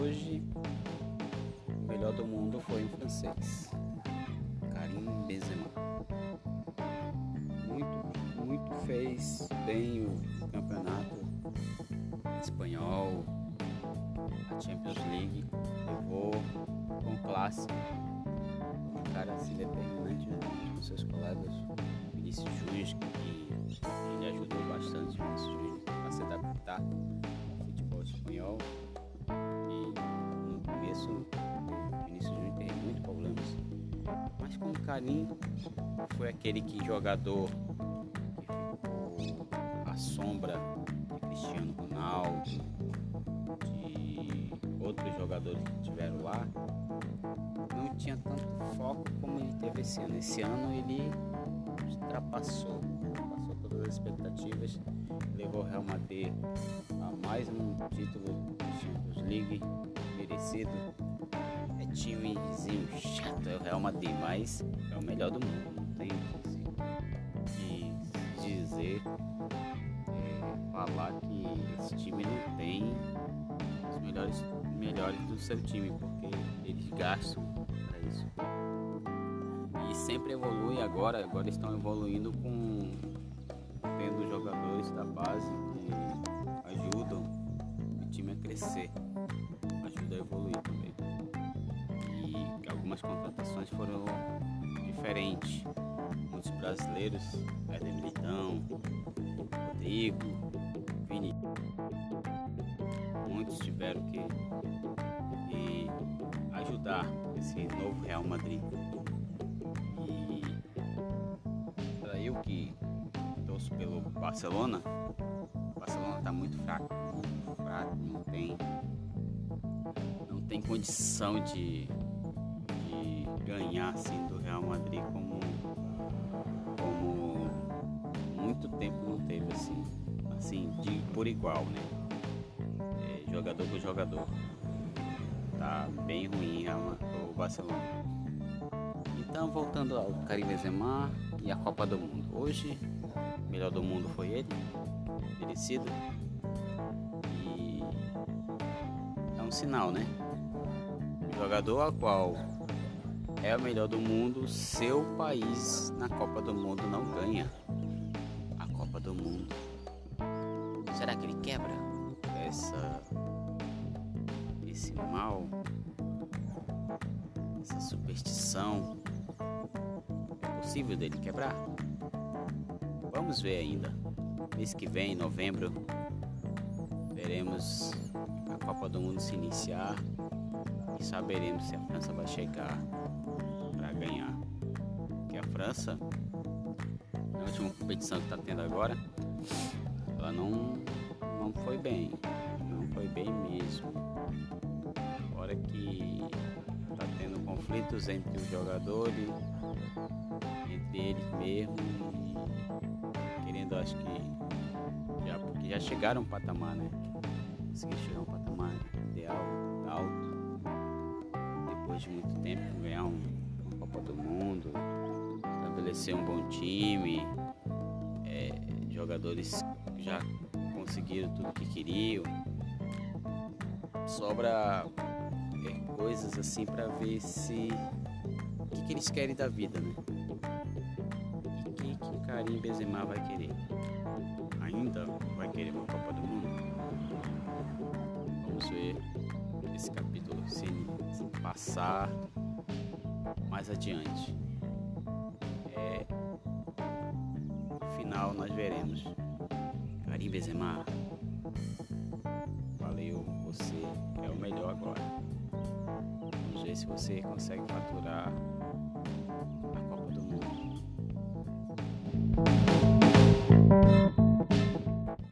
hoje o melhor do mundo foi um francês. Karim Benzema. Muito, muito fez bem o campeonato espanhol, a Champions League, levou com classe. Um cara assim determinante né, com seus colegas. Vinícius Júnior, que ele ajudou bastante o Vinícius Júnior a se adaptar carinho foi aquele que jogador que ficou à sombra de Cristiano Ronaldo, de outros jogadores que tiveram lá, não tinha tanto foco como ele teve esse ano. Esse ano ele ultrapassou, passou todas as expectativas, levou o Real Madrid a mais um título de Champions League merecido. Timezinho chato, é o Real Madrid, mas é o melhor do mundo, não tem que dizer, é, falar que esse time não tem os melhores, melhores do seu time, porque eles gastam para isso. E sempre evolui agora, agora estão evoluindo com tendo jogadores da base que ajudam o time a crescer, ajuda a evoluir também. E algumas contratações foram diferentes. Muitos brasileiros, Éder Militão, Rodrigo, Vini, muitos tiveram que, que ajudar esse novo Real Madrid. eu que torço pelo Barcelona, o Barcelona está muito fraco, muito fraco, não tem, não tem condição de ganhar assim do Real Madrid como, como muito tempo não teve assim, assim de por igual, né? É, jogador por jogador. Tá bem ruim o Barcelona. Então voltando ao Karim Benzema e a Copa do Mundo. Hoje, melhor do mundo foi ele, merecido. E é um sinal, né? Jogador a qual é o melhor do mundo, seu país na Copa do Mundo não ganha a Copa do Mundo. Será que ele quebra essa esse mal, essa superstição? possível dele quebrar? Vamos ver ainda. Mês que vem, em novembro, veremos a Copa do Mundo se iniciar e saberemos se a França vai chegar ganhar. Porque a França, na última competição que está tendo agora, ela não, não foi bem. Não foi bem mesmo. Fora que está tendo conflitos entre os jogadores entre eles mesmo e querendo acho que já porque já chegaram um patamar, né? Conseguiram chegar um patamar ideal, alto, depois de muito tempo ganhar um, Copa do Mundo, estabelecer um bom time, é, jogadores que já conseguiram tudo que queriam. Sobra é, coisas assim para ver se o que, que eles querem da vida, né? Karim Benzema vai querer? Ainda vai querer uma Copa do Mundo? Vamos ver esse capítulo se passar mais adiante. É, no final nós veremos. Karim Benzema, valeu, você é o melhor agora. Vamos ver se você consegue faturar